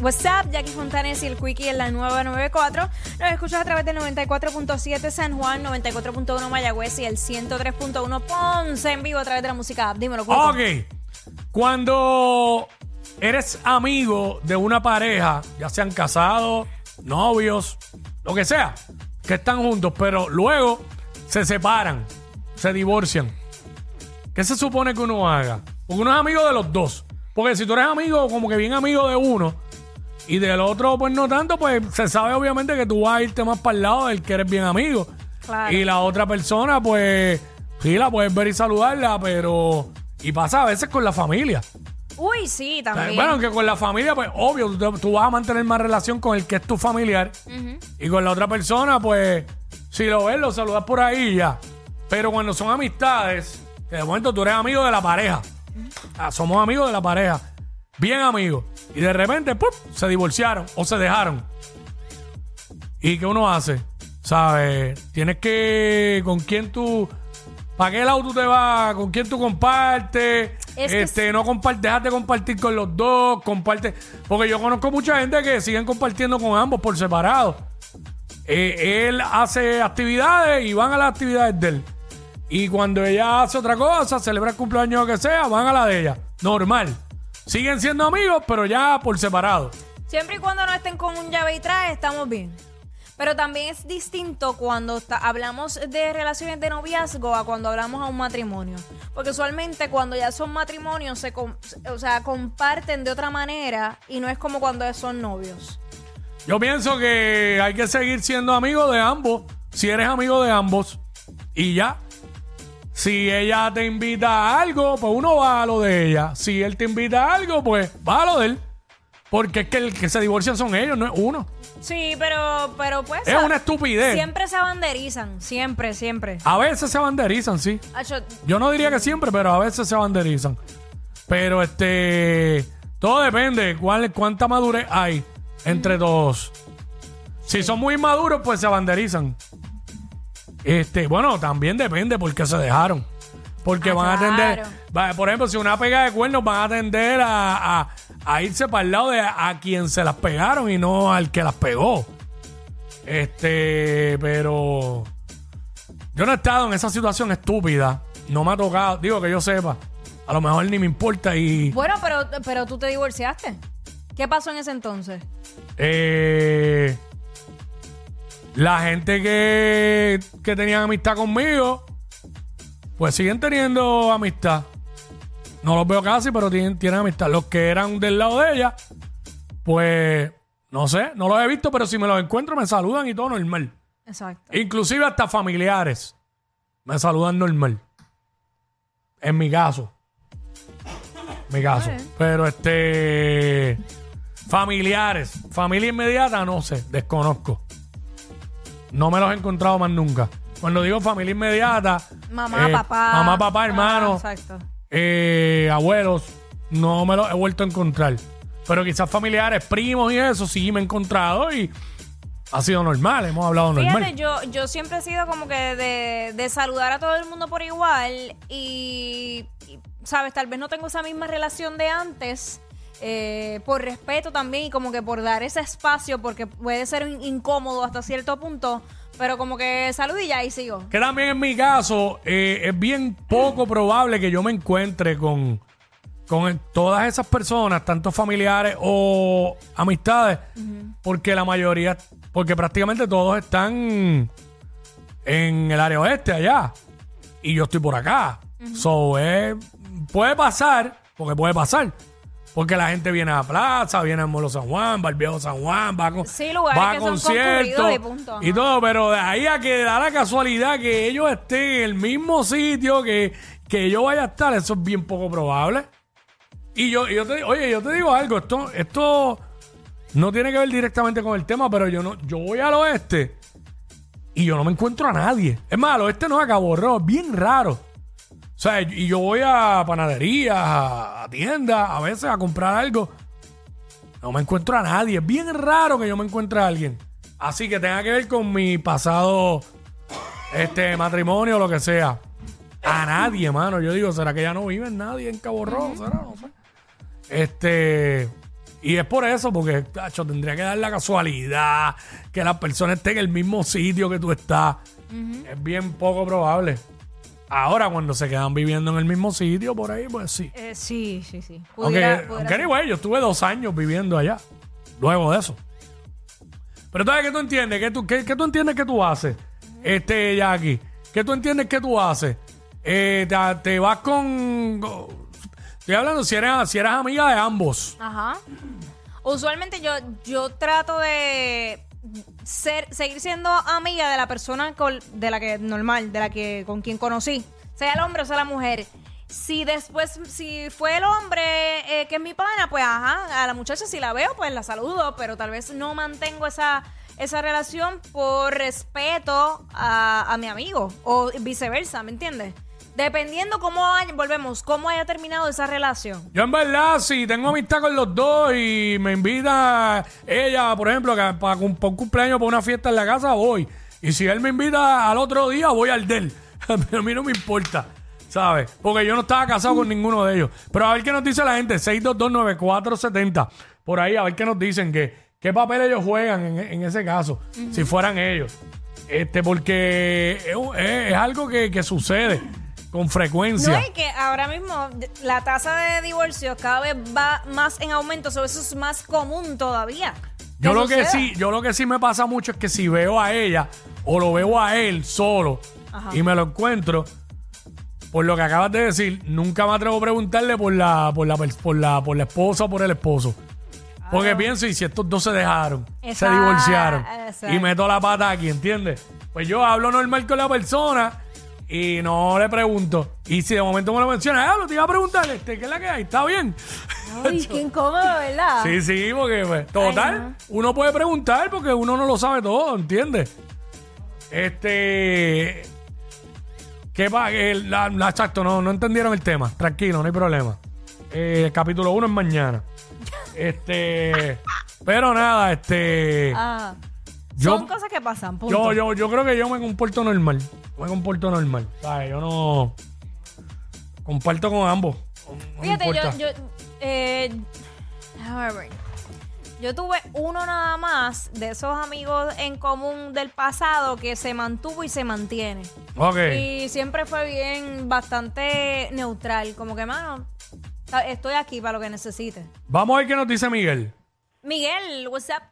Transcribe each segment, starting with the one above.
What's up, Jackie Fontanes y el Quickie en la nueva 94. Nos escuchas a través del 94.7 San Juan, 94.1 Mayagüez y el 103.1 Ponce en vivo a través de la música app. Dímelo, Quickie. Ok. Cuando eres amigo de una pareja, ya sean casados, novios, lo que sea, que están juntos, pero luego se separan, se divorcian. ¿Qué se supone que uno haga? Porque uno es amigo de los dos. Porque si tú eres amigo, como que bien amigo de uno, y del otro, pues no tanto, pues se sabe obviamente que tú vas a irte más para el lado del que eres bien amigo. Claro. Y la otra persona, pues, sí, la puedes ver y saludarla, pero. Y pasa a veces con la familia. Uy, sí, también. Bueno, que con la familia, pues obvio, tú, tú vas a mantener más relación con el que es tu familiar. Y con la otra persona, pues, si lo ves, lo saludas por ahí ya. Pero cuando son amistades, que de momento tú eres amigo de la pareja. Ah, somos amigos de la pareja. Bien amigos. Y de repente, ¡pum! se divorciaron o se dejaron. ¿Y qué uno hace? ¿Sabes? Tienes que. ¿Con quién tú.? ¿Para qué lado tú te vas? ¿Con quién tú compartes? Es que este, no compartes, dejas de compartir con los dos, comparte. Porque yo conozco mucha gente que siguen compartiendo con ambos por separado. Eh, él hace actividades y van a las actividades de él. Y cuando ella hace otra cosa, celebra el cumpleaños o que sea, van a la de ella. Normal. Siguen siendo amigos, pero ya por separado. Siempre y cuando no estén con un llave y trae, estamos bien. Pero también es distinto cuando está- hablamos de relaciones de noviazgo a cuando hablamos a un matrimonio. Porque usualmente cuando ya son matrimonios, se com- o sea, comparten de otra manera y no es como cuando son novios. Yo pienso que hay que seguir siendo amigo de ambos. Si eres amigo de ambos. Y ya. Si ella te invita a algo, pues uno va a lo de ella. Si él te invita a algo, pues va a lo de él. Porque es que el que se divorcian son ellos, no es uno. Sí, pero, pero pues... Es una estupidez. Siempre se abanderizan, siempre, siempre. A veces se banderizan, sí. Acho, Yo no diría que siempre, pero a veces se banderizan. Pero este. Todo depende de cuál, cuánta madurez hay entre todos. Si son muy maduros, pues se banderizan. Este, bueno, también depende porque se dejaron. Porque Ah, van a claro. tender. va- por ejemplo, si una pega de cuernos, van a tender a, a- a irse para el lado de a quien se las pegaron y no al que las pegó. Este, pero. Yo no he estado en esa situación estúpida. No me ha tocado, digo que yo sepa. A lo mejor ni me importa y. bueno, pero, pero tú te divorciaste. ¿Qué pasó en ese entonces? eh, la gente que, que tenían amistad conmigo, pues siguen teniendo amistad. No los veo casi, pero tienen, tienen amistad. Los que eran del lado de ella, pues no sé, no los he visto, pero si me los encuentro me saludan y todo normal. Exacto. Inclusive hasta familiares me saludan normal. En mi caso. Mi caso. Pero este. Familiares. Familia inmediata, no sé. Desconozco. No me los he encontrado más nunca. Cuando digo familia inmediata. Mamá, eh, papá. Mamá, papá, Ah, hermano. exacto. eh, abuelos. No me los he vuelto a encontrar. Pero quizás familiares, primos y eso, sí me he encontrado y ha sido normal. Hemos hablado normal. Yo, yo siempre he sido como que de, de saludar a todo el mundo por igual y, y, sabes, tal vez no tengo esa misma relación de antes, eh, por respeto también y como que por dar ese espacio, porque puede ser in- incómodo hasta cierto punto, pero como que salud y ya y sigo. Que también en mi caso eh, es bien poco probable que yo me encuentre con, con todas esas personas, tanto familiares o amistades, porque la mayoría, porque prácticamente todos están en el área oeste allá y yo estoy por acá. So, eh, puede pasar, porque puede pasar. Porque la gente viene a la plaza, viene al Molo San Juan, va al viejo San Juan, va con, Sí, lugares va a son conciertos y punto, y ajá. todo, pero de ahí a que da la casualidad que ellos estén en el mismo sitio que, que yo vaya a estar, eso es bien poco probable. Y yo, yo te, oye, yo te digo algo, esto, esto no tiene que ver directamente con el tema, pero yo no, yo voy al oeste y yo no me encuentro a nadie. Es más, al oeste no es a Cabo Rojo, es bien raro. O sea, y yo voy a panaderías, a, a tiendas, a veces a comprar algo. No me encuentro a nadie. Es bien raro que yo me encuentre a alguien. Así que tenga que ver con mi pasado este matrimonio o lo que sea. A nadie, mano. Yo digo, ¿será que ya no vive nadie en Cabo Rojo? ¿Será? No sé. Este. Y es por eso, porque, tacho, tendría que dar la casualidad que la persona esté en el mismo sitio que tú estás. Es bien poco probable. Ahora, cuando se quedan viviendo en el mismo sitio, por ahí, pues sí. Eh, sí, sí, sí. Aunque, Pudiera- aunque pudiera ser. anyway, yo estuve dos años viviendo allá. Luego de eso. Pero entonces, ¿qué tú entiendes? ¿Qué tú, qué, qué tú entiendes que tú haces? Este, Jackie. ¿Qué tú entiendes que tú haces? Eh, te, te vas con... Estoy hablando si eres, si eres amiga de ambos. Ajá. Usualmente yo, yo trato de ser, seguir siendo amiga de la persona col- de la que normal, de la que con quien conocí, sea el hombre o sea la mujer. Si después, si fue el hombre eh, que es mi pana, pues ajá, a la muchacha si la veo, pues la saludo, pero tal vez no mantengo esa, esa relación por respeto a, a mi amigo o viceversa, ¿me entiendes? Dependiendo cómo haya, volvemos, cómo haya terminado esa relación. Yo en verdad, si tengo amistad con los dos y me invita ella, por ejemplo, que para, un, para un cumpleaños, para una fiesta en la casa, voy. Y si él me invita al otro día, voy al de él. a mí no me importa, ¿sabes? Porque yo no estaba casado con ninguno de ellos. Pero a ver qué nos dice la gente, 6229470. Por ahí, a ver qué nos dicen, que, qué papel ellos juegan en, en ese caso, si fueran ellos. Este, porque es, un- es- es algo que, que sucede con frecuencia. No, y que ahora mismo la tasa de divorcios cada vez va más en aumento, so eso es más común todavía. Yo lo que sí, yo lo que sí me pasa mucho es que si veo a ella o lo veo a él solo Ajá. y me lo encuentro, por lo que acabas de decir, nunca me atrevo a preguntarle por la, por la, por la, por la esposa o por el esposo. Porque pienso, y si estos dos se dejaron, se divorciaron exacto. y meto la pata aquí, ¿entiendes? Pues yo hablo normal con la persona y no le pregunto. Y si de momento me lo menciona, ah, lo te iba a preguntar, este, ¿qué es la que hay? ¿Está bien? Ay, qué incómodo, ¿verdad? Sí, sí, porque pues, total, Ay, no. uno puede preguntar porque uno no lo sabe todo, ¿entiendes? Este. ¿Qué va? El- La, la- exacto, no, no entendieron el tema. Tranquilo, no hay problema. Eh, capítulo 1 es mañana. Este. Pero nada, este. Ah, yo, son cosas que pasan, punto. yo, yo, yo creo que yo me comporto normal. Me comporto normal. ¿sabes? Yo no. Comparto con ambos. No me Fíjate, yo, importa. yo, eh, ver. Yo tuve uno nada más de esos amigos en común del pasado que se mantuvo y se mantiene. Ok. Y siempre fue bien, bastante neutral. Como que, mano, estoy aquí para lo que necesites. Vamos a ver qué nos dice Miguel. Miguel, what's up?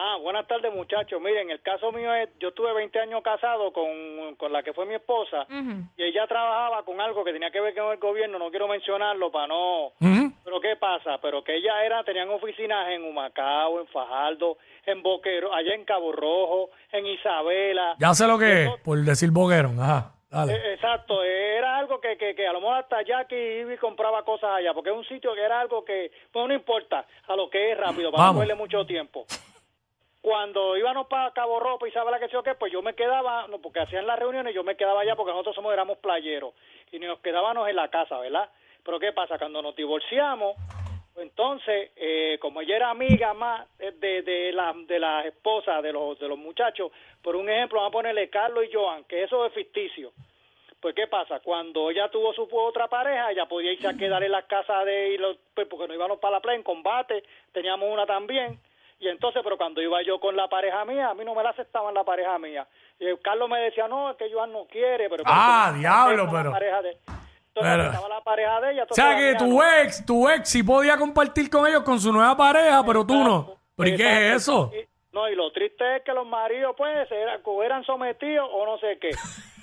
Ah, buenas tardes muchachos. Miren, el caso mío es, yo tuve 20 años casado con, con la que fue mi esposa y ella trabajaba con algo que tenía que ver con el gobierno, no quiero mencionarlo para no... Pero ¿qué pasa? Pero que ella era, tenían oficinas en Humacao, en Fajardo, en Boquero, allá en Cabo Rojo, en Isabela. Ya sé lo que es, por decir boguero. Ajá, dale. Eh, Exacto, era algo que, que, que a lo mejor hasta Jackie iba y compraba cosas allá, porque es un sitio que era algo que, pues no importa, a lo que es rápido, para Vamos. no cogerle mucho tiempo. Cuando íbamos para Cabo Ropa y Isabela, que sé yo qué, pues yo me quedaba, no, porque hacían las reuniones, yo me quedaba allá porque nosotros somos, éramos playeros, y nos quedábamos en la casa, ¿verdad? Pero ¿qué pasa? Cuando nos divorciamos, pues entonces, eh, como ella era amiga más de, de, la, de las esposas de los, de los muchachos, por un ejemplo, vamos a ponerle Carlos y Joan, que eso es ficticio. Pues, ¿qué pasa? Cuando ella tuvo su otra pareja, ella podía irse a quedar en la casa de pues, porque nos íbamos para la playa en combate, teníamos una también. Y entonces, pero cuando iba yo con la pareja mía, a mí no me la aceptaban la pareja mía. Y el Carlos me decía, no, es que Joan no quiere. pero Ah, diablo, pero- pareja de- Pero- estaba la pareja de ella. O sea que tu no. ex, tu ex sí podía compartir con ellos con su nueva pareja, pero tú no. ¿Pero y qué es eso? Y- no, y lo triste es que los maridos, pues, eran, eran sometidos o no sé qué.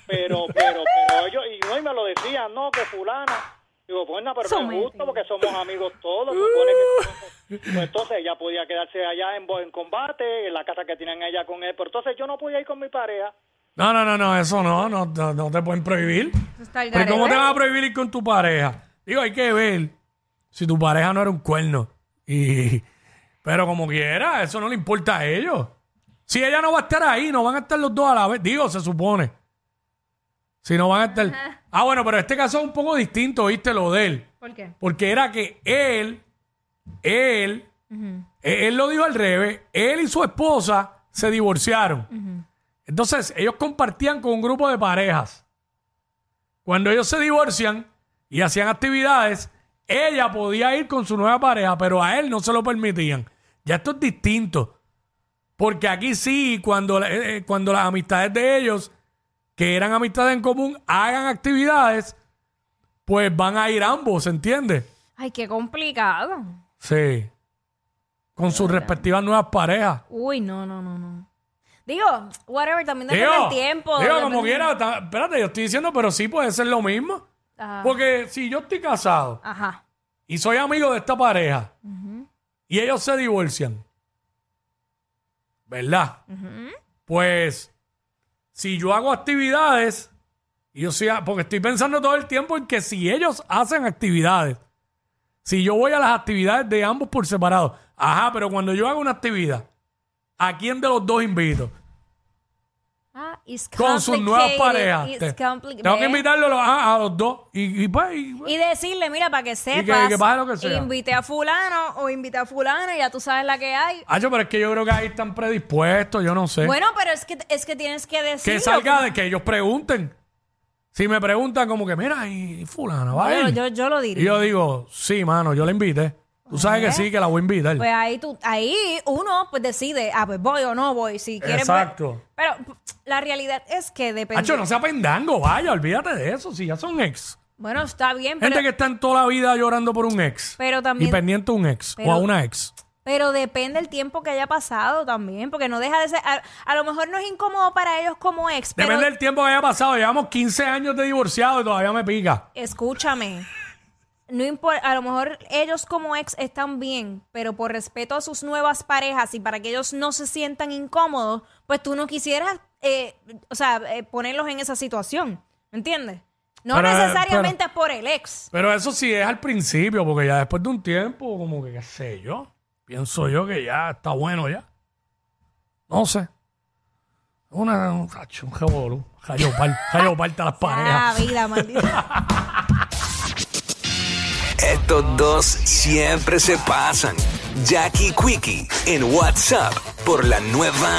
Pero, pero, pero ellos, y no, y me lo decían, no, que fulana. Digo, pues, no, pero no es justo porque somos amigos todos. supone que- pues entonces ella podía quedarse allá en, combate, en la casa que tienen allá con él. Pero entonces yo no podía ir con mi pareja. No, no, no, no, eso no, no, no, no te pueden prohibir. Pero ¿cómo te van a prohibir ir con tu pareja? Digo, hay que ver si tu pareja no era un cuerno. Y, pero como quiera, eso no le importa a ellos. Si ella no va a estar ahí, no van a estar los dos a la vez. Digo, se supone. Si no van a estar. Ah, bueno, pero este caso es un poco distinto, ¿viste? Lo de él. ¿Por qué? Porque era que él, él, él, él lo dijo al revés, él y su esposa se divorciaron. Entonces, ellos compartían con un grupo de parejas. Cuando ellos se divorcian y hacían actividades, ella podía ir con su nueva pareja, pero a él no se lo permitían. Ya esto es distinto. Porque aquí sí, cuando, eh, eh, cuando las amistades de ellos, que eran amistades en común, hagan actividades, pues van a ir ambos, ¿entiendes? Ay, qué complicado. Sí. Con sus respectivas nuevas parejas. Uy, no, no, no, no. Digo, whatever, también depende Digo, del tiempo. digo, como quiera, ta- espérate, yo estoy diciendo, pero sí puede ser lo mismo. Ajá. Porque si yo estoy casado Ajá. y soy amigo de esta pareja y ellos se divorcian, ¿verdad? Pues si yo hago actividades, y yo sea, porque estoy pensando todo el tiempo en que si ellos hacen actividades, si yo voy a las actividades de ambos por separado, ajá, pero cuando yo hago una actividad, ¿a quién de los dos invito? Ah, it's Con sus nuevas parejas. it's Tengo que invitarlo a, a los dos. Y, y pues, y- Y decirle, mira, para que sepas, que pase lo que sea. invité a fulano o invité a fulana, ya tú sabes la que hay. Acho, pero es que yo creo que ahí están predispuestos, yo no sé. Bueno, pero es que, es que tienes que decirlo. que salga de que ellos pregunten. Si me preguntan como que, mira, y fulana, va a Bueno, ir? yo, yo lo Y diría. yo digo, sí, mano, yo la invité. Tú sabes que sí, que la voy a invitar. Pues ahí tú, ahí uno pues decide, ah, pues voy o no voy, si quieres. Exacto. pues- pero p- la realidad es que depende. Acho, no sea pendango, vaya, olvídate de eso, si ya son ex. Bueno, está bien, Gente pero, que está en toda la vida llorando por un ex. pero y también, pendiente a un ex o pero- a una ex. Pero depende el tiempo que haya pasado también, porque no deja de ser, a, a lo mejor no es incómodo para ellos como ex, pero Depende del tiempo que haya pasado. Llevamos 15 años de divorciado y todavía me pica. escúchame. No importa, a lo mejor ellos como ex están bien, pero por respeto a sus nuevas parejas y para que ellos no se sientan incómodos, pues tú no quisieras, eh, o sea, eh, ponerlos en esa situación, ¿me entiendes? No Pero, eh, necesariamente es por el ex. Pero eso sí es al principio, porque ya después de un tiempo, como que qué sé yo, pienso yo que ya está bueno ya. No sé. Una, un, un revolú. Rayo par, rayo parte a las Ah, parejas. vida, maldita. Estos dos siempre se pasan. Jackie Quickie en WhatsApp por la nueva